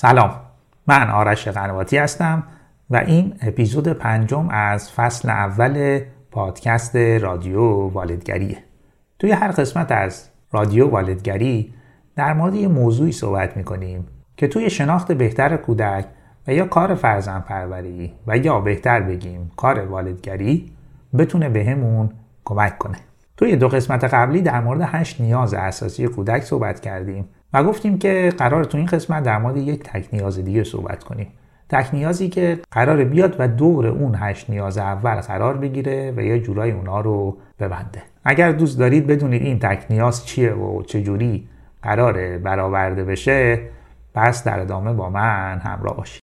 سلام من آرش قنواتی هستم و این اپیزود پنجم از فصل اول پادکست رادیو والدگریه. توی هر قسمت از رادیو والدگری در مورد یه موضوعی صحبت می‌کنیم که توی شناخت بهتر کودک و یا کار فرزن پروری و یا بهتر بگیم کار والدگری بتونه بهمون کمک کنه. توی دو قسمت قبلی در مورد هشت نیاز اساسی کودک صحبت کردیم. و گفتیم که قرار تو این قسمت در مورد یک تک نیاز دیگه صحبت کنیم. تک نیازی که قرار بیاد و دور اون هشت نیاز اول قرار بگیره و یه جورای اونا رو ببنده. اگر دوست دارید بدونید این تک نیاز چیه و چجوری قراره برآورده بشه پس در ادامه با من همراه باشید.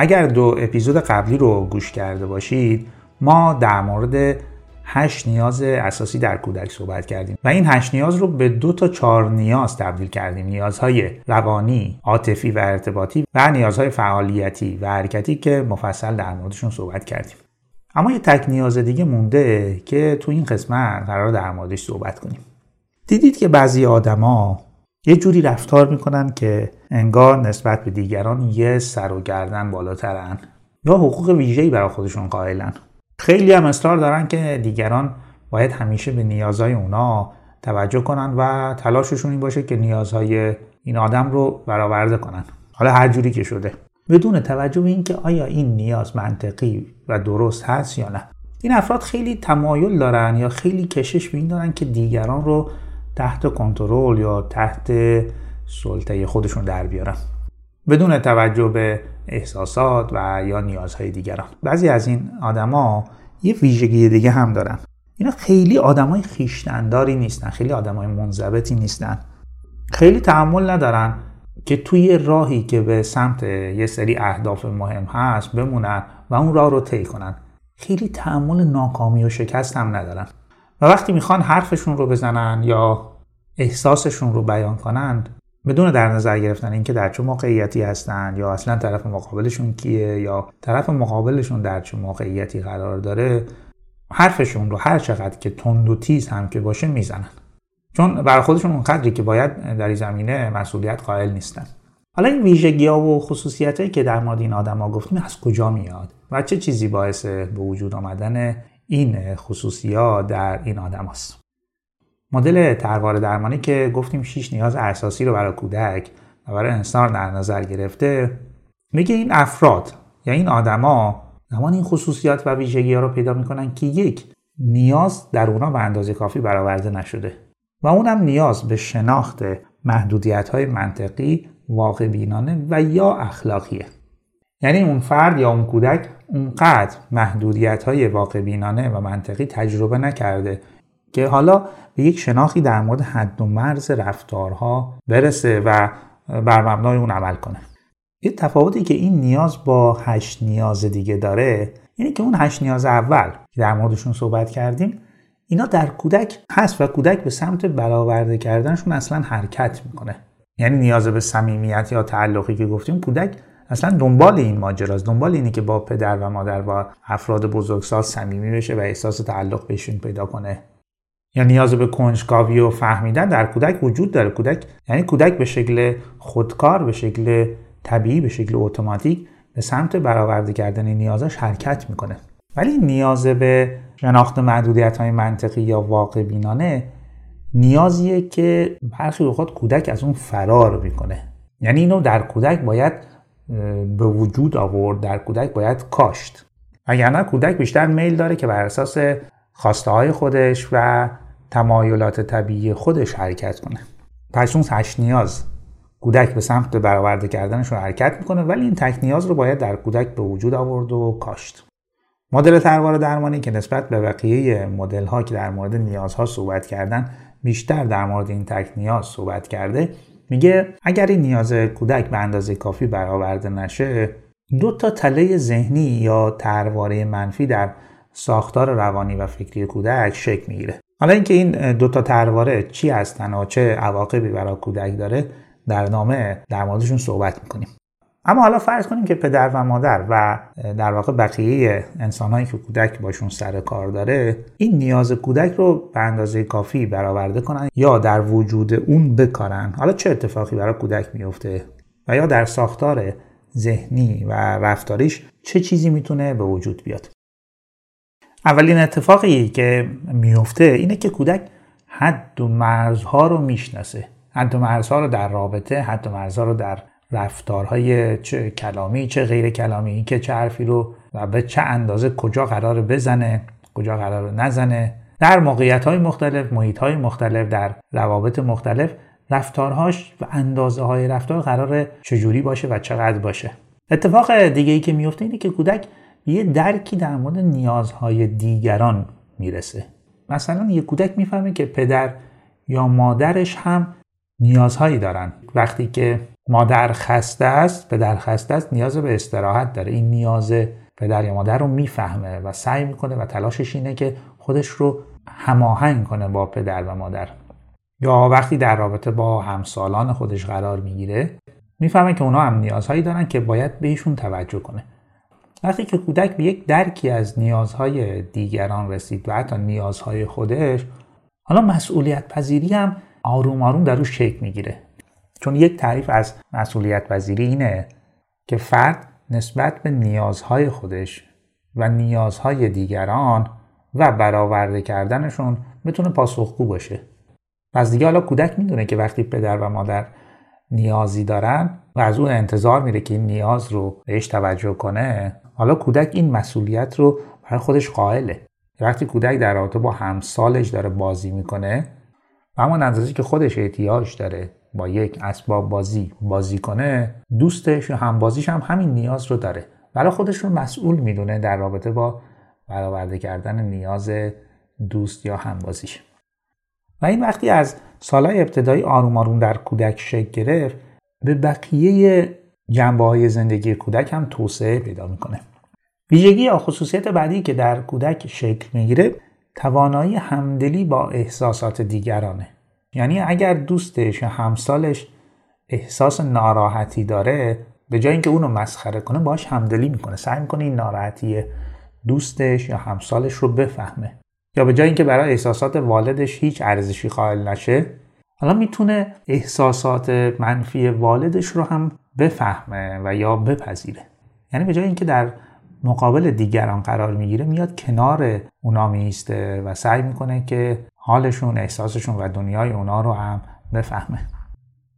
اگر دو اپیزود قبلی رو گوش کرده باشید ما در مورد هشت نیاز اساسی در کودک صحبت کردیم و این هشت نیاز رو به دو تا چهار نیاز تبدیل کردیم. نیازهای روانی، عاطفی و ارتباطی و نیازهای فعالیتی و حرکتی که مفصل در موردشون صحبت کردیم. اما یه تک نیاز دیگه مونده که تو این قسمت قرار در موردش صحبت کنیم. دیدید که بعضی آدما یه جوری رفتار می‌کنن که انگار نسبت به دیگران یه سر و گردن بالاترن. یا حقوق ویژه‌ای برای خودشون قائلن. خیلی هم اصرار دارن که دیگران باید همیشه به نیازهای اونا توجه کنن و تلاششون این باشه که نیازهای این آدم رو برآورده کنن. حالا هر جوری که شده. بدون توجه به اینکه آیا این نیاز منطقی و درست هست یا نه. این افراد خیلی تمایل دارن یا خیلی کشش به دارن که دیگران رو تحت کنترل یا تحت سلطه خودشون در بیارن. بدون توجه به احساسات و یا نیازهای دیگران. بعضی از این آدما یه ویژگی دیگه هم دارن. اینا خیلی آدمای خیشتنداری نیستن خیلی آدمای منضبطی نیستن. خیلی تحمل ندارن که توی راهی که به سمت یه سری اهداف مهم هست بمونن و اون راه رو طی کنن. خیلی تحمل ناکامی و شکست هم ندارن. و وقتی می‌خوان حرفشون رو بزنن یا احساسشون رو بیان کنند بدون در نظر گرفتن اینکه در چه موقعیتی هستن یا اصلا طرف مقابلشون کیه یا طرف مقابلشون در چه موقعیتی قرار داره حرفشون رو هر چقدر که تند و تیز هم که باشه می‌زنن. چون برای خودشون اونقدری که باید در این زمینه مسئولیت قائل نیستن. حالا این ویژگی ها و خصوصیت هایی که در مورد این آدم ها گفتیم از کجا میاد و چه چیزی باعث به وجود آمدن این خصوصیات در این آدم هست. مدل تروار درمانی که گفتیم 6 نیاز اساسی رو برای کودک و برای انسان در نظر گرفته میگه این افراد یا این آدما زمان این خصوصیات و ویژگی ها رو پیدا می‌کنن که یک نیاز در اونا به اندازه کافی برآورده نشده و اونم نیاز به شناخت محدودیت های منطقی واقع بینانه و یا اخلاقیه یعنی اون فرد یا اون کودک اونقدر محدودیت های واقع بینانه و منطقی تجربه نکرده که حالا به یک شناخی در مورد حد و مرز رفتارها برسه و بر مبنای اون عمل کنه. یه تفاوتی که این نیاز با هشت نیاز دیگه داره اینه که اون هشت نیاز اول که در موردشون صحبت کردیم اینا در کودک هست و کودک به سمت برآورده کردنشون اصلا حرکت می‌کنه. یعنی نیاز به صمیمیت یا تعلقی که گفتیم کودک اصلا دنبال این ماجراست. دنبال اینه که با پدر و مادر و افراد بزرگسال صمیمی بشه و احساس تعلق بهشون پیدا کنه. یا نیاز به کنجکاوی و فهمیدن در کودک وجود داره. کودک یعنی کودک به شکل خودکار به شکل طبیعی به شکل اتوماتیک به سمت برآورده کردن نیازش حرکت می‌کنه. ولی نیاز به شناخت محدودیت های منطقی یا واقع بینانه نیازیه که برخی اوقات کودک از اون فرار می‌کنه. یعنی اینو در کودک باید به وجود آورد در کودک باید کاشت. وگرنه کودک بیشتر میل داره که بر اساس خواسته های خودش و تمایلات طبیعی خودش حرکت کنه. پس اون هشت نیاز کودک به سمت برآورده کردنش رو حرکت می‌کنه ولی این تک نیاز رو باید در کودک به وجود آورد و کاشت. مدل تروار درمانی که نسبت به بقیه مدل ها که در مورد نیازها صحبت کردن بیشتر در مورد این تک نیاز صحبت کرده میگه اگر این نیاز کودک به اندازه کافی برآورده نشه دو تا تله ذهنی یا ترواره منفی در ساختار روانی و فکری کودک شکل می‌گیره. حالا اینکه این دو تا ترواره چی هستن و چه عواقبی برای کودک داره در نامه در موردشون صحبت می‌کنیم. اما حالا فرض کنیم که پدر و مادر و در واقع بقیه انسانهایی که کودک باشون سر کار داره این نیاز کودک رو به اندازه کافی برآورده کنن یا در وجود اون بکارن. حالا چه اتفاقی برای کودک میفته و یا در ساختار ذهنی و رفتاریش چه چیزی می‌تونه به وجود بیاد؟ اولین اتفاقی که میفته اینه که کودک حد و مرزها رو می‌شناسه. حد و مرزها رو در رابطه حد و مرزها رو در رفتارهای چه کلامی چه غیر کلامی که چه حرفی رو و به چه اندازه کجا قرار بزنه کجا قرار نزنه. در موقعیت های مختلف محیط های مختلف در روابط مختلف رفتارهاش و اندازه های رفتار قرار چجوری باشه و چقدر باشه. اتفاق دیگه ای که میفته اینه که کودک یه درکی در مورد نیازهای دیگران می‌رسه. مثلا یه کودک می‌فهمه که پدر یا مادرش هم نیازهایی دارن. وقتی که مادر خسته است پدر خسته است نیاز به استراحت داره. این نیاز پدر یا مادر رو می‌فهمه و سعی می‌کنه و تلاشش اینه که خودش رو هماهنگ کنه با پدر و مادر. یا وقتی در رابطه با همسالان خودش قرار می‌گیره می‌فهمه که اونا هم نیازهایی دارن که باید بهشون توجه کنه. وقتی که کودک به یک درکی از نیازهای دیگران رسید و حتی نیازهای خودش حالا مسئولیت پذیری هم آروم آروم در روش شکل می‌گیره. چون یک تعریف از مسئولیت پذیری اینه که فرد نسبت به نیازهای خودش و نیازهای دیگران و برآورده کردنشون بتونه پاسخگو باشه. پس دیگه حالا کودک می‌دونه که وقتی پدر و مادر نیازی دارن و از اون انتظار میره که این نیاز رو بهش توجه کنه حالا کودک این مسئولیت رو برای خودش قائله. وقتی کودک در رابطه با همسالش داره بازی می‌کنه و همون اندازه که خودش احتیاج داره با یک اسباب بازی بازی کنه دوستش یا همبازیش هم همین نیاز رو داره. برای خودش رو مسئول می‌دونه در رابطه با برآورده کردن نیاز دوست یا همبازیش. و این وقتی از سالهای ابتدایی آروم آروم در کودک شکل گرفت به بقیه جنبه های زندگی کودک هم توسعه پیدا می‌کنه. ویژگی یا خصوصیت بعدی که در کودک شکل می‌گیره توانایی همدلی با احساسات دیگرانه. یعنی اگر دوستش یا همسالش احساس ناراحتی داره به جای اینکه اونو مسخره کنه باش همدلی می‌کنه. سعی می‌کنه این ناراحتی دوستش یا همسالش رو بفهمه. یا به جای اینکه برای احساسات والدش هیچ ارزشی قائل نشه حالا می‌تونه احساسات منفی والدش رو هم بفهمه و یا بپذیره. یعنی به جای اینکه در مقابل دیگران قرار می‌گیره میاد کنار اونا میسته و سعی می‌کنه که حالشون احساسشون و دنیای اونا رو هم بفهمه.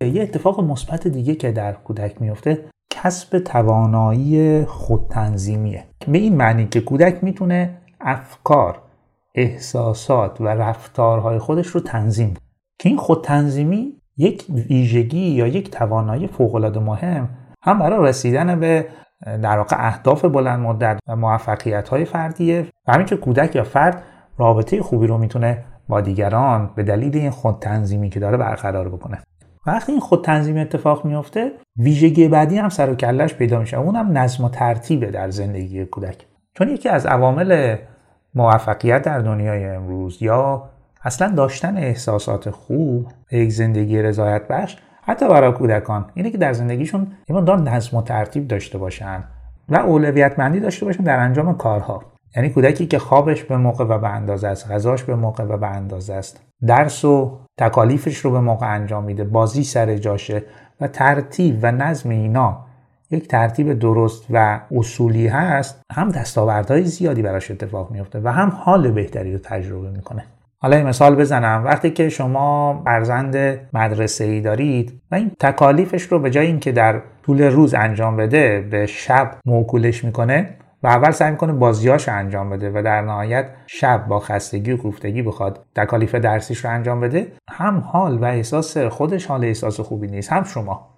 یه اتفاق مثبت دیگه که در کودک میفته کسب توانایی خودتنظیمیه. به این معنی که کودک می‌تونه افکار احساسات و رفتارهای خودش رو تنظیم که این خودتنظیمی یک ویژگی یا یک توانایی فوقالعاده مهم هم برای رسیدن به در واقع اهداف بلند مدت و موفقیت های فردیه و همین که کودک یا فرد رابطه خوبی رو می‌تونه با دیگران به دلیل این خود تنظیمی که داره برقرار بکنه. وقتی این خود تنظیم اتفاق میفته ویژگی بعدی هم سر و کلش پیدا میشه. اونم نظم و ترتیبه در زندگی کودک. چون یکی از عوامل موفقیت در دنیای امروز یا اصلا داشتن احساسات خوب یک زندگی رضایت بخش حتی برای کودکان. اینه که در زندگیشون یه نظم و ترتیب داشته باشن و اولویت مندی داشته باشن در انجام کارها. یعنی کودکی که خوابش به موقع و به اندازه است غذاش به موقع و به اندازه است. درس و تکالیفش رو به موقع انجام میده بازی سر جاشه و ترتیب و نظم اینا یک ترتیب درست و اصولی هست هم دستاوردهای زیادی براش اتفاق میفته و هم حال بهتری رو تجربه می‌کنه. حالا این مثال بزنم. وقتی که شما فرزند مدرسه ای دارید و این تکالیفش رو به جای اینکه در طول روز انجام بده به شب موکولش می‌کنه و اول سعی می‌کنه بازیاش انجام بده و در نهایت شب با خستگی و کوفتگی بخواد تکالیف درسیش رو انجام بده هم حال و احساس خودش حال احساس خوبی نیست هم شما.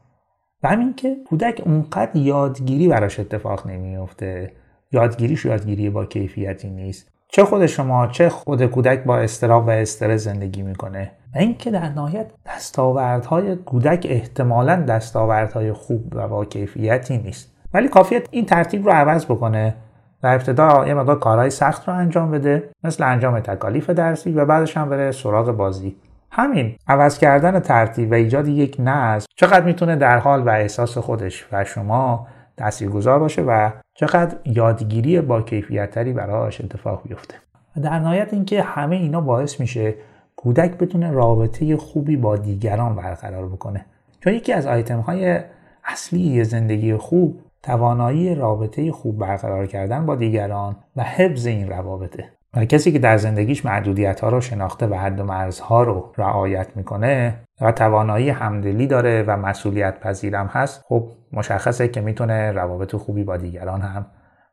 و همین که کودک اونقدر یادگیری براش اتفاق نمیفته یادگیریش یادگیری با کیفیتی نیست. چه خود شما چه خود کودک با استراب و استرس زندگی می‌کنه؟ و اینکه در نهایت دستاوردهای کودک احتمالا دستاوردهای خوب و با کیفیتی نیست. ولی کافیت این ترتیب رو عوض بکنه و ابتدا یه مقدار کارهای سخت رو انجام بده مثل انجام تکالیف درسی و بعدش هم بره سراغ بازی. همین عوض کردن ترتیب و ایجاد یک نظم چقدر می‌تونه در حال و احساس خودش و شما تاثیرگذار باشه و چقدر یادگیری با کیفیتتری براش اتفاق بیفته. در نهایت اینکه همه اینا باعث میشه کودک بتونه رابطه خوبی با دیگران برقرار بکنه. چون یکی از آیتم های اصلی زندگی خوب توانایی رابطه خوب برقرار کردن با دیگران و حفظ این روابطه. کسی که در زندگیش محدودیت ها رو شناخته و حد و مرزها رو رعایت می‌کنه و توانایی همدلی داره و مسئولیت پذیرم هست خب مشخصه که می‌تونه روابط خوبی با دیگران هم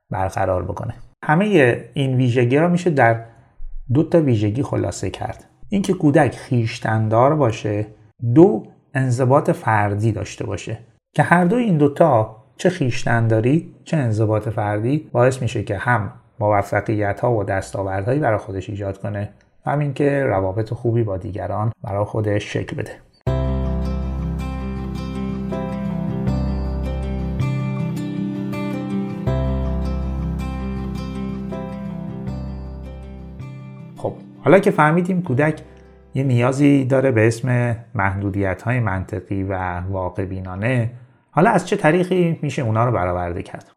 برقرار بکنه. همه این ویژگی ها میشه در دو تا ویژگی خلاصه کرد. اینکه کودک خیشتندار باشه دو انضباط فردی داشته باشه. که هر دو این دوتا چه خیشتنداری چه انضباط فردی باعث میشه که هم موفقیت ها و دستاوردهایی برای خودش ایجاد کنه. همین که روابط خوبی با دیگران برای خودش شکل بده. خب حالا که فهمیدیم کودک یه نیازی داره به اسم محدودیت های منطقی و واقع بینانه حالا از چه طریقی میشه اونا رو برآورده کرد؟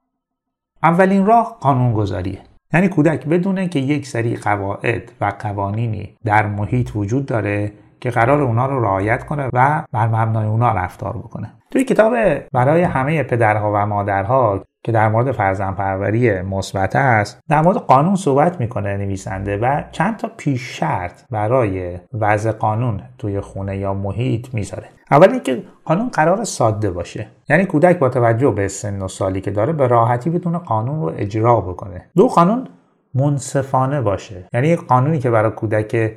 اولین راه قانونگذاریه. یعنی کودک بدونه که یک سری قواعد و قوانینی در محیط وجود داره که قرار اونا رو رعایت کنه و بر مبنای اونا رفتار بکنه. توی کتاب برای همه پدرها و مادرها که در مورد فرزند پروری مثبت است در مورد قانون صحبت می‌کنه نویسنده و چند تا پیش شرط برای وضع قانون توی خونه یا محیط می‌ذاره. اول اینکه قانون قرار ساده باشه. یعنی کودک با توجه به سن و سالی که داره به راحتی بتونه قانون رو اجرا بکنه. دو قانون منصفانه باشه. یعنی قانونی که برای کودک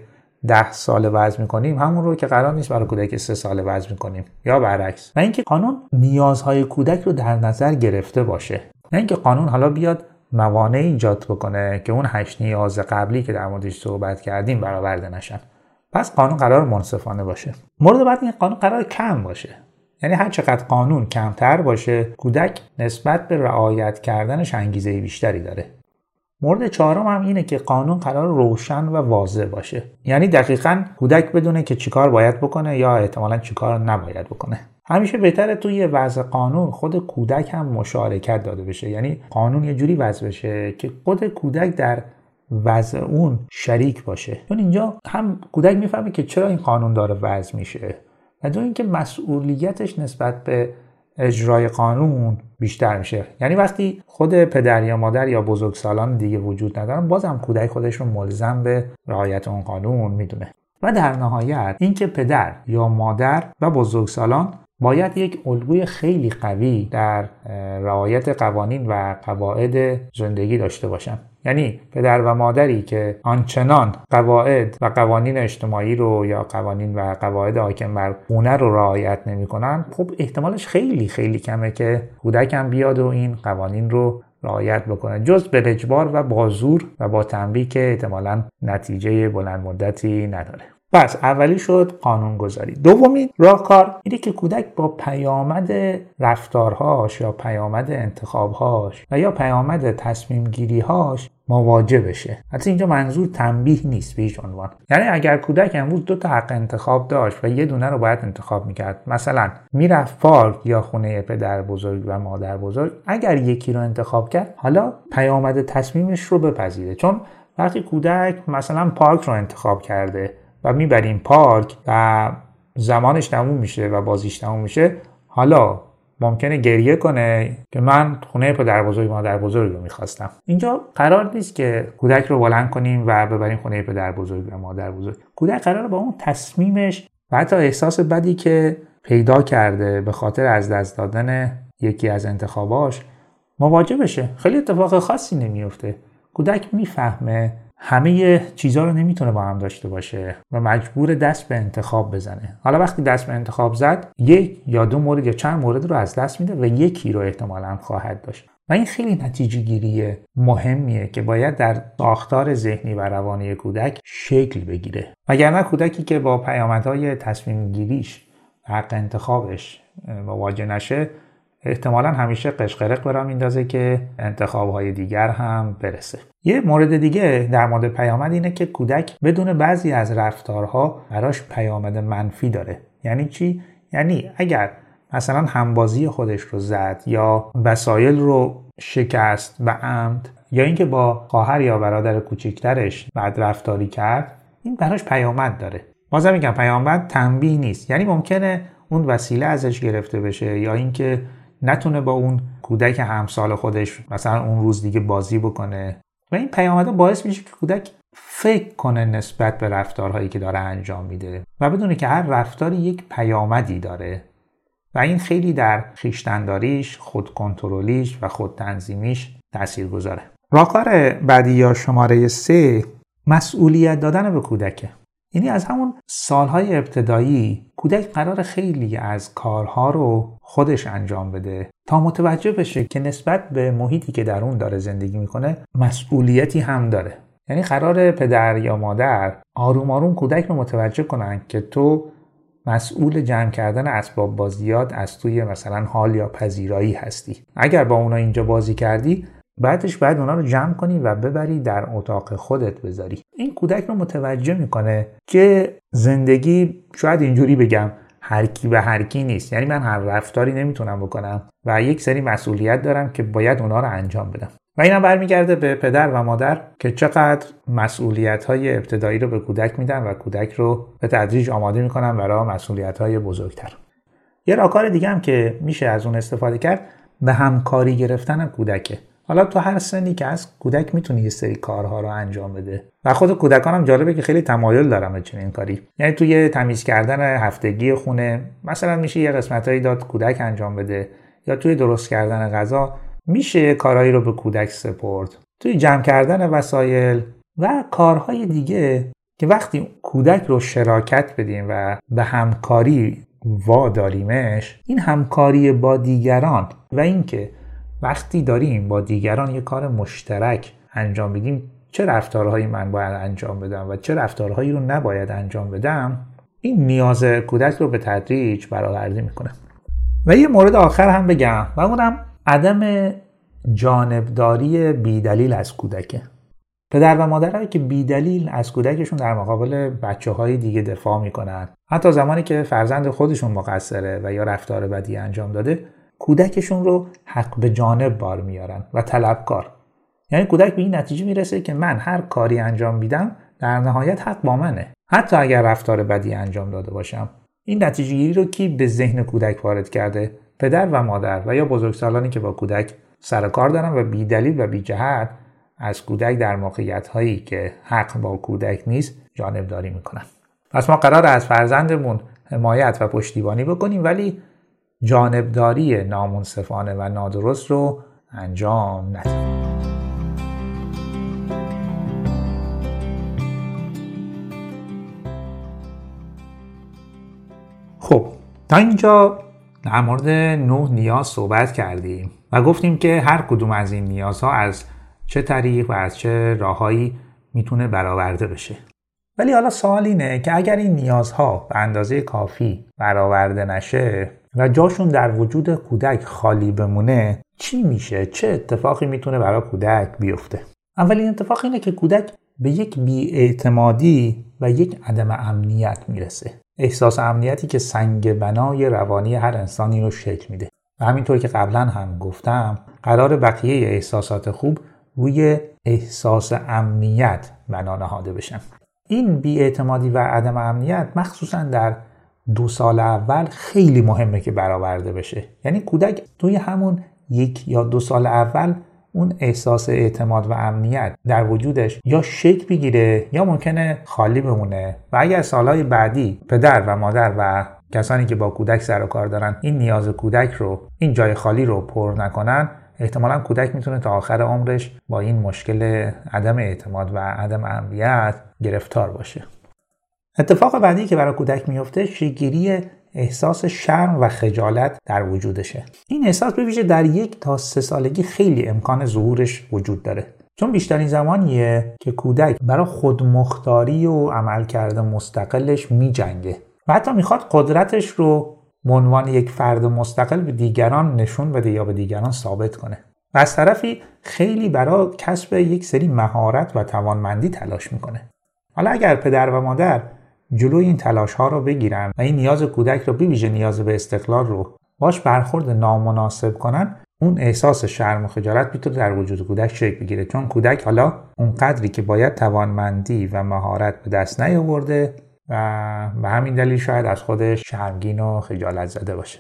ده سال وضع می‌کنیم همون رو که قرار نیست برای کودک سه سال وضع می‌کنیم. یا برعکس. و اینکه قانون نیازهای کودک رو در نظر گرفته باشه. نه اینکه قانون حالا بیاد موانع ایجاد بکنه که اون هشت نیاز قبلی که در موردش صحبت کردیم برآورده نشن. پس قانون قرار منصفانه باشه. مورد بعد این قانون قرار کم باشه. یعنی هر چقدر قانون کمتر باشه کودک نسبت به رعایت کردنش انگیزه بیشتری داره. مورد چهارم هم اینه که قانون قرار روشن و واضح باشه. یعنی دقیقا کودک بدونه که چیکار باید بکنه یا احتمالا چیکار نباید بکنه. همیشه بهتره توی وضع قانون خود کودک هم مشارکت داده بشه. یعنی قانون یه جوری وضع بشه که خود کودک در وضع اون شریک باشه. چون اینجا هم کودک می‌فهمه که چرا این قانون داره وضع میشه. و دو اینکه مسئولیتش نسبت به اجرای قانون بیشتر میشه. یعنی وقتی خود پدر یا مادر یا بزرگسالان دیگه وجود ندارن بازم کودک خودش رو ملزم به رعایت اون قانون می‌دونه. و در نهایت اینکه پدر یا مادر و بزرگسالان باید یک الگوی خیلی قوی در رعایت قوانین و قواعد زندگی داشته باشن یعنی پدر و مادری که آنچنان قواعد و قوانین اجتماعی رو یا قوانین و قواعد حاکم بر خونه رو رعایت نمی‌کنن خب احتمالش خیلی خیلی کمه که کودکم بیاد و این قوانین رو رعایت بکنه. جز به اجبار و بازور و با تنبیه که احتمالا نتیجه بلند مدتی نداره. پس اولی شد قانونگذاری. دومین راهکار اینه که کودک با پیامد رفتارهاش یا پیامد انتخابهاش و یا پیامد تصمیم گیریهاش مواجه بشه. حتی اینجا منظور تنبیه نیست به هیچ عنوان. یعنی اگر کودک امروز دو تا حق انتخاب داشت و یه دونه رو باید انتخاب می‌کرد مثلا می‌رفت پارک یا خونه پدر بزرگ و مادر بزرگ اگر یکی رو انتخاب کرد حالا پیامد تصمیمش رو بپذیره. چون وقتی کودک مثلا پارک رو انتخاب کرده و می‌بریم پارک و زمانش تموم میشه و بازیش تموم میشه حالا ممکنه گریه کنه که من خونه پدر بزرگ مادر بزرگ رو می‌خواستم. اینجا قرار نیست که کودک رو بلند کنیم و ببریم خونه پدر بزرگ و مادر بزرگ کودک قرار با اون تصمیمش و حتی احساس بدی که پیدا کرده به خاطر از دست دادن یکی از انتخاباش مواجه بشه. خیلی اتفاق خاصی نمیفته کودک می‌فهمه همه چیزها رو نمی‌تونه با هم داشته باشه و مجبور دست به انتخاب بزنه. حالا وقتی دست به انتخاب زد یک یا دو مورد یا چند مورد رو از دست میده و یکی رو احتمالا خواهد داشت. و این خیلی نتیجه گیری مهمیه که باید در ساختار ذهنی و روانی کودک شکل بگیره. وگرنه کودکی که با پیامدهای تصمیم گیریش حق انتخابش مواجه نشه احتمالا همیشه قشقرق برا میندازه که انتخابهای دیگر هم برسه. یه مورد دیگه در مورد پیامد اینه که کودک بدون بعضی از رفتارها براش پیامد منفی داره. یعنی چی؟ یعنی اگر مثلا همبازی خودش رو زد یا وسایل رو شکست به عمد یا اینکه با خواهر یا برادر کوچکترش بد رفتاری کرد این براش پیامد داره. بازم میگم پیامد تنبیه نیست. یعنی ممکنه اون وسیله ازش گرفته بشه یا اینکه نتونه با اون کودک همسال خودش مثلا اون روز دیگه بازی بکنه و این پیامده باعث میشه که کودک فکر کنه نسبت به رفتارهایی که داره انجام میده و بدونه که هر رفتاری یک پیامدی داره و این خیلی در خیشتنداریش، خودکنترلیش و خودتنظیمیش تاثیر گذاره. راهکار بعدی یا شماره سه مسئولیت دادن به کودکه. یعنی از همون سالهای ابتدایی کودک قرار خیلی از کارها رو خودش انجام بده تا متوجه بشه که نسبت به محیطی که در اون داره زندگی می‌کنه مسئولیتی هم داره. یعنی قرار پدر یا مادر آروم آروم کودک رو متوجه کنن که تو مسئول جمع کردن اسباب بازیات از توی مثلا حال یا پذیرایی هستی. اگر با اونا اینجا بازی کردی بعدش باید اونا رو جمع کنی و ببری در اتاق خودت بذاری. این کودک رو متوجه می‌کنه که زندگی شاید اینجوری بگم هر کی به هر کی نیست. یعنی من هر رفتاری نمی‌تونم بکنم و یک سری مسئولیت دارم که باید اونا رو انجام بدم. و اینم برمیگرده به پدر و مادر که چقدر مسئولیت های ابتدایی رو به کودک میدن و کودک رو به تدریج آماده می‌کنن برای مسئولیت های بزرگتر. یه راهکار دیگه هم که میشه از اون استفاده کرد به همکاری گرفتن کودکه. حالا تو هر سنی که از کودک می‌تونی یه سری کارها رو انجام بده. و خود کودکان هم جالبه که خیلی تمایل دارم به چنین کاری. یعنی توی تمیز کردن هفتگی خونه مثلا میشه یه قسمتهایی داد کودک انجام بده یا توی درست کردن غذا میشه کارهایی رو به کودک سپرد. توی جمع کردن وسایل و کارهای دیگه که وقتی کودک رو شراکت بدیم و به همکاری واداریمش این همکاری با دیگران و اینکه وقتی داریم با دیگران یه کار مشترک انجام بدیم چه رفتارهایی من باید انجام بدم و چه رفتارهایی رو نباید انجام بدم این نیاز کودک رو به تدریج برآورده می‌کنه. و یه مورد آخر هم بگم و اونم عدم جانبداری بیدلیل از کودکه. پدر و مادرهایی که بیدلیل از کودکشون در مقابل بچه های دیگه دفاع می‌کنن. حتی زمانی که فرزند خودشون مقصره و یا رفتار بدی انجام داده کودکشون رو حق به جانب بار میارن و طلبکار. یعنی کودک به این نتیجه می‌رسه که من هر کاری انجام میدم در نهایت حق با منه. حتی اگر رفتار بدی انجام داده باشم. این نتیجه گیری رو کی به ذهن کودک وارد کرده؟ پدر و مادر و یا بزرگسالانی که با کودک سر کار دارن و بی دلیل و بی جهت از کودک در موقعیت هایی که حق با کودک نیست جانبداری می‌کنن. پس ما قرار از فرزندمون حمایت و پشتیبانی بکنیم ولی جانبداری نامنصفانه و نادرست رو انجام ندیم خب تا اینجا در مورد نه نیاز صحبت کردیم و گفتیم که هر کدوم از این نیازها از چه طریق و از چه راههایی می‌تونه برآورده بشه. ولی حالا سوال اینه که اگر این نیازها به اندازه کافی برآورده نشه و جاشون در وجود کودک خالی بمونه چی میشه؟ چه اتفاقی می‌تونه برای کودک بیفته؟ اولین اتفاق اینه که کودک به یک بیاعتمادی و یک عدم امنیت می‌رسه. احساس امنیتی که سنگ بنای روانی هر انسانی رو شکل میده. و همینطور که قبلا هم گفتم قرار بقیه احساسات خوب روی احساس امنیت بنا نهاده بشن. این بیاعتمادی و عدم امنیت مخصوصا در دو سال اول خیلی مهمه که برآورده بشه. یعنی کودک توی همون یک یا دو سال اول اون احساس اعتماد و امنیت در وجودش یا شکل بگیره یا ممکنه خالی بمونه. و اگر سالهای بعدی پدر و مادر و کسانی که با کودک سر و کار دارن این نیاز کودک رو این جای خالی رو پر نکنن احتمالا کودک می‌تونه تا آخر عمرش با این مشکل عدم اعتماد و عدم امنیت گرفتار باشه. اتفاق بعدی که برای کودک میفته شگیری احساس شرم و خجالت در وجودشه. این احساس به در یک تا سه سالگی خیلی امکان ظهورش وجود داره. چون بیشترین زمانیه که کودک برای خودمختاری و عملکرد مستقلش میجنگه و حتی می‌خواد قدرتش رو به عنوان یک فرد مستقل به دیگران نشون بده یا به دیگران ثابت کنه. و از طرفی خیلی برای کسب یک سری مهارت و توانمندی تلاش می‌کنه. حالا اگر پدر و مادر جلوی این تلاش ها رو بگیرن و این نیاز کودک رو بویژه نیاز به استقلال رو. باش برخورد نامناسب کنن اون احساس شرم و خجالت می‌تونه در وجود کودک شکل بگیره. چون کودک حالا اون قدری که باید توانمندی و مهارت به دست نیاورده و به همین دلیل شاید از خودش شرمگین و خجالت زده باشه.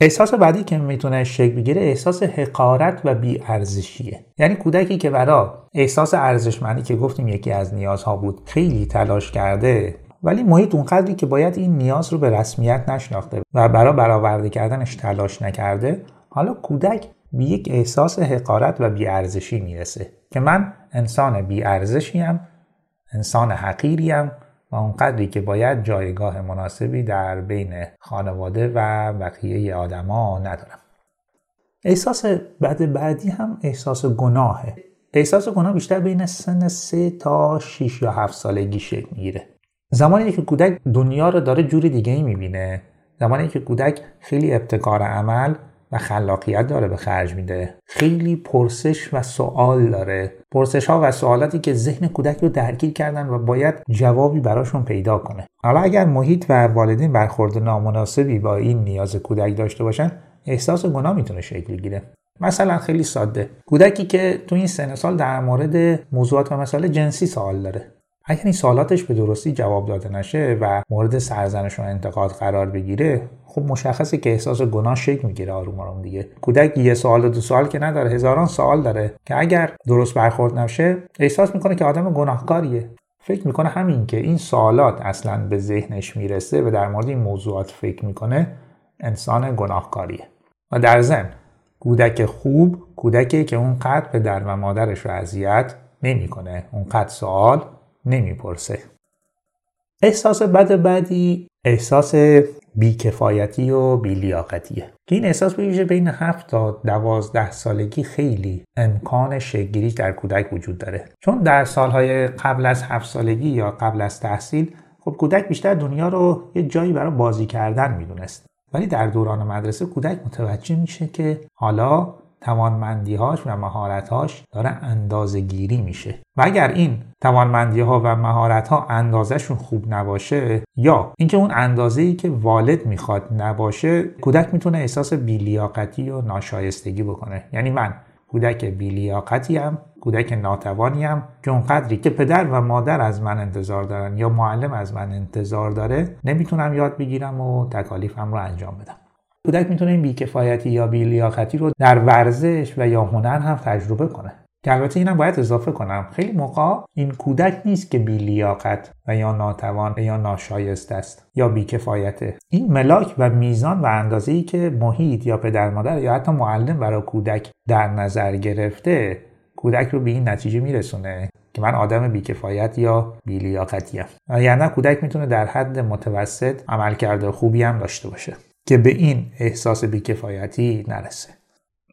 احساس بعدی که می‌تونه شکل بگیره احساس حقارت و بیارزشیه. یعنی کودکی که برا احساس ارزشمندی که گفتیم یکی از نیازها بود خیلی تلاش کرده ولی محیط اونقدری که باید این نیاز رو به رسمیت نشناخته و برای برآورده کردنش تلاش نکرده حالا کودک به یک احساس حقارت و بیارزشی می‌رسه که من انسان بیارزشیم انسان حقیریم و اونقدری که باید جایگاه مناسبی در بین خانواده و بقیه آدما ندارم. احساس بعد بعدی هم احساس گناهه. احساس گناه بیشتر بین سن 3 تا 6 یا 7 سالگی شکل می‌گیره. زمانی که کودک دنیا رو داره جور دیگه ای می‌بینه. زمانی که کودک خیلی ابتکار عمل و خلاقیت داره به خرج میده. خیلی پرسش و سوال داره. پرسش ها و سوالاتی که ذهن کودک رو درگیر کردن و باید جوابی براشون پیدا کنه. حالا اگر محیط و والدین برخورد نامناسبی با این نیاز کودک داشته باشن احساس گناه می‌تونه شکل بگیره. مثلا خیلی ساده. کودکی که تو این سن سال در مورد موضوعات و مسائل جنسی سوال داره. اگر این سوالاتش به درستی جواب داده نشه و مورد سرزنش و انتقاد قرار بگیره خب مشخصه که احساس گناه شکل می‌گیره آروم آروم دیگه. کودک یه سوال دو سوال که نداره هزاران سوال داره که اگر درست برخورد نشه احساس می‌کنه که آدم گناهکاریه. فکر می‌کنه همین که این سوالات اصلا به ذهنش می‌رسه و در مورد این موضوعات فکر می‌کنه انسان گناهکاریه. و در ضمن کودک خوب کودکی که اون قدر پدر و مادرش رو اذیت نمی‌کنه. اون قدر سوال نمی‌پرسه. احساس بد بعدی احساس بیکفایتی و بیلیاقتیه. که این احساس بویژه بین 7 تا 12 سالگی خیلی امکان شگیری در کودک وجود داره. چون در سالهای قبل از 7 سالگی یا قبل از تحصیل خب کودک بیشتر دنیا رو یه جایی برای بازی کردن می‌دونست. ولی در دوران مدرسه کودک متوجه میشه که حالا توانمندیهاش و مهارتهاش داره اندازه گیری میشه. و اگر این توانمندی ها و مهارت ها اندازهشون خوب نباشه یا اینکه اون اندازه ای که والد می‌خواد نباشه کودک می‌تونه احساس بیلیاقتی و ناشایستگی بکنه. یعنی من کودک بیلیاقتی هم کودک ناتوانی هم که اونقدری که پدر و مادر از من انتظار دارن یا معلم از من انتظار داره نمی‌تونم یاد بگیرم و تکالیفم رو انجام بدم. کودک می‌تونه این بیکفایتی یا بیلیاقتی رو در ورزش و یا هنر هم تجربه کنه. که البته اینم باید اضافه کنم. خیلی موقع این کودک نیست که بیلیاقت و یا ناتوان یا ناشایست است یا بیکفایته این ملاک و میزان و اندازه ای که محیط یا پدر مادر یا حتی معلم برای کودک در نظر گرفته کودک رو به این نتیجه میرسونه که من آدم بیکفایت یا بیلیاقتیم. یعنی کودک می‌تونه در حد متوسط عملکرد خوبی هم داشته باشه. که به این احساس بیکفایتی نرسه.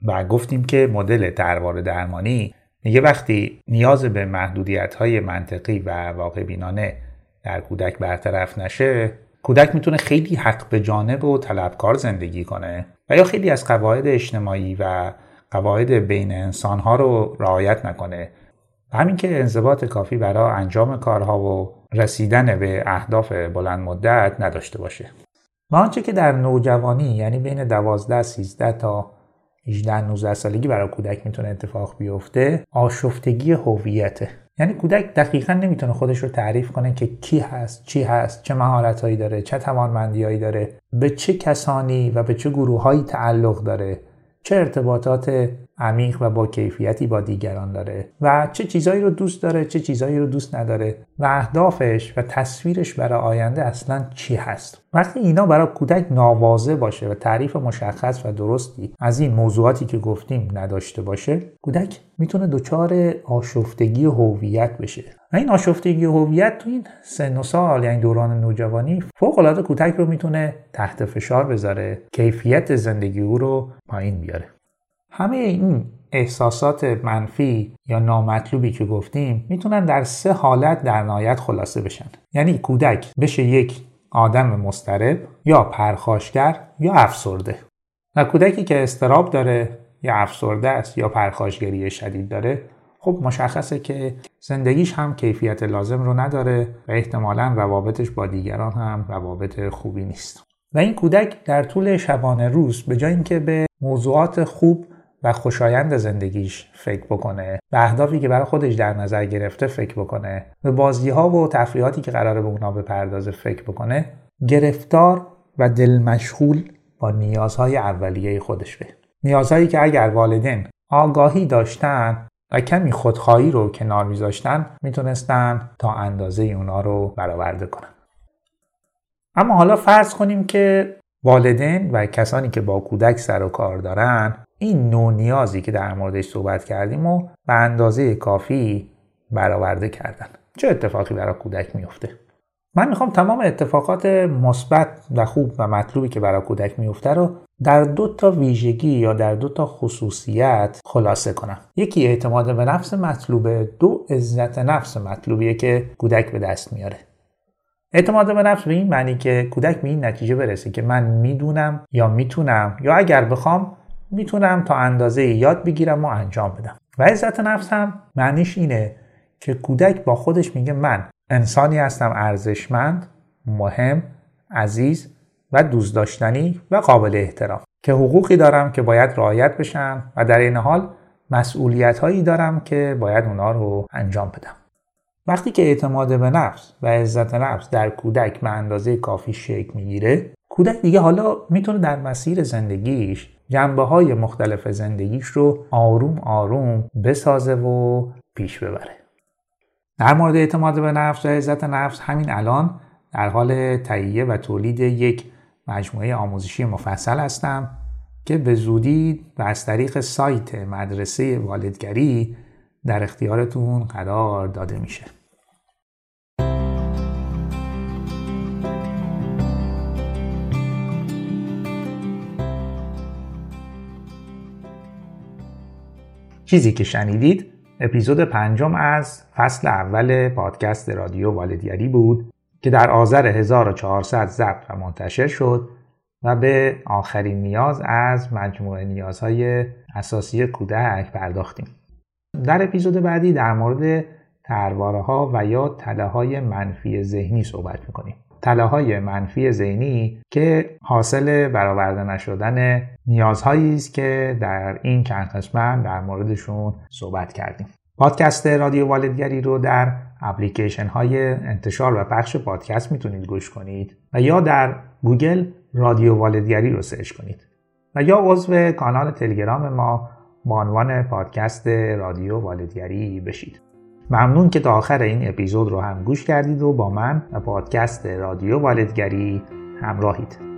و گفتیم که مدل تروار درمانی میگه وقتی نیاز به محدودیت های منطقی و واقع بینانه در کودک برطرف نشه کودک می‌تونه خیلی حق به جانب و طلبکار زندگی کنه و یا خیلی از قواعد اجتماعی و قواعد بین انسان ها رو رعایت نکنه. و همین که انضباط کافی برای انجام کارها و رسیدن به اهداف بلند مدت نداشته باشه. و آنچه که در نوجوانی یعنی بین 12 13 تا 18 19 سالگی برای کودک می‌تونه اتفاق بیفته آشفتگی هویته. یعنی کودک دقیقا نمی‌تونه خودش رو تعریف کنه که کی هست چی هست چه مهارتهایی داره چه توانمندیهایی داره به چه کسانی و به چه گروههایی تعلق داره چه ارتباطات عمیق و با کیفیتی با دیگران داره و چه چیزایی رو دوست داره چه چیزایی رو دوست نداره و اهدافش و تصویرش برای آینده اصلا چی هست. وقتی اینا برای کودک ناواضح باشه و تعریف مشخص و درستی از این موضوعاتی که گفتیم نداشته باشه کودک می‌تونه دچار آشفتگی هویت بشه. و این آشفتگی هویت تو این سن و سال یعنی دوران نوجوانی فوق العاده کودک رو می‌تونه تحت فشار بذاره کیفیت زندگی او رو پایین بیاره. همه این احساسات منفی یا نامطلوبی که گفتیم می‌تونن در سه حالت در نهایت خلاصه بشن. یعنی کودک بشه یک آدم مسترب یا پرخاشگر یا افسرده. و کودکی که استراب داره یا افسرده است یا پرخاشگری شدید داره خب مشخصه که زندگیش هم کیفیت لازم رو نداره و احتمالا روابطش با دیگران هم روابط خوبی نیست. و این کودک در طول شبانه روز به جای اینکه به موضوعات خوب و خوشایند زندگیش فکر بکنه به اهدافی که برای خودش در نظر گرفته فکر بکنه به بازی ها و تفریحاتی که قراره به اونا بپردازه فکر بکنه گرفتار و دل مشغول با نیازهای اولیه خودش به نیازهایی که اگر والدین آگاهی داشتن و کمی خودخواهی رو کنار میذاشتن می‌تونستن تا اندازه اونا رو برآورده کنن. اما حالا فرض کنیم که والدین و کسانی که با کودک سر و کار دارن این نوع نیازی که در موردش صحبت کردیم و به اندازه کافی برآورده کردن. چه اتفاقی برای کودک میفته من می‌خوام تمام اتفاقات مثبت و خوب و مطلوبی که برای کودک میفته رو در دو تا ویژگی یا در دو تا خصوصیت خلاصه کنم. یکی اعتماد به نفس مطلوبه دو عزت نفس مطلوبیه که کودک به دست میاره. اعتماد به نفس به این معنی که کودک به این نتیجه برسه که من می‌دونم یا می‌تونم یا اگر بخوام می‌تونم تا اندازه یاد بگیرم و انجام بدم. و عزت نفس هم معنیش اینه که کودک با خودش میگه من انسانی هستم ارزشمند مهم عزیز و دوست داشتنی و قابل احترام. که حقوقی دارم که باید رعایت بشن و در این حال مسئولیت هایی دارم که باید اونا رو انجام بدم. وقتی که اعتماد به نفس و عزت نفس در کودک به اندازه کافی شکل می‌گیره کودک دیگه حالا می‌تونه در مسیر زندگیش جنبه های مختلف زندگیش رو آروم آروم بسازه و پیش ببره. در مورد اعتماد به نفس و عزت نفس همین الان در حال تهیه و تولید یک مجموعه آموزشی مفصل هستم که به زودی و از طریق سایت مدرسه والدگری در اختیارتون قرار داده میشه. چیزی که شنیدید اپیزود پنجم از فصل اول پادکست رادیو والدیاری بود که در آذر 1400 ضبط و منتشر شد و به آخرین نیاز از مجموعه نیازهای اساسی کودک پرداختیم. در اپیزود بعدی در مورد ترواره ها و یا تله های منفی ذهنی صحبت می‌کنیم. تله های منفی ذهنی که حاصل برآورده نشدن نیازهایی است که در این چند قسمت در موردشون صحبت کردیم. پادکست رادیو والدگری رو در اپلیکیشن های انتشار و پخش پادکست می‌تونید گوش کنید و یا در گوگل رادیو والدگری رو search کنید و یا عضو کانال تلگرام ما با عنوان پادکست رادیو والدگری بشید ممنون که تا آخر این اپیزود رو هم گوش کردید و با من و پادکست رادیو والدگری همراهید.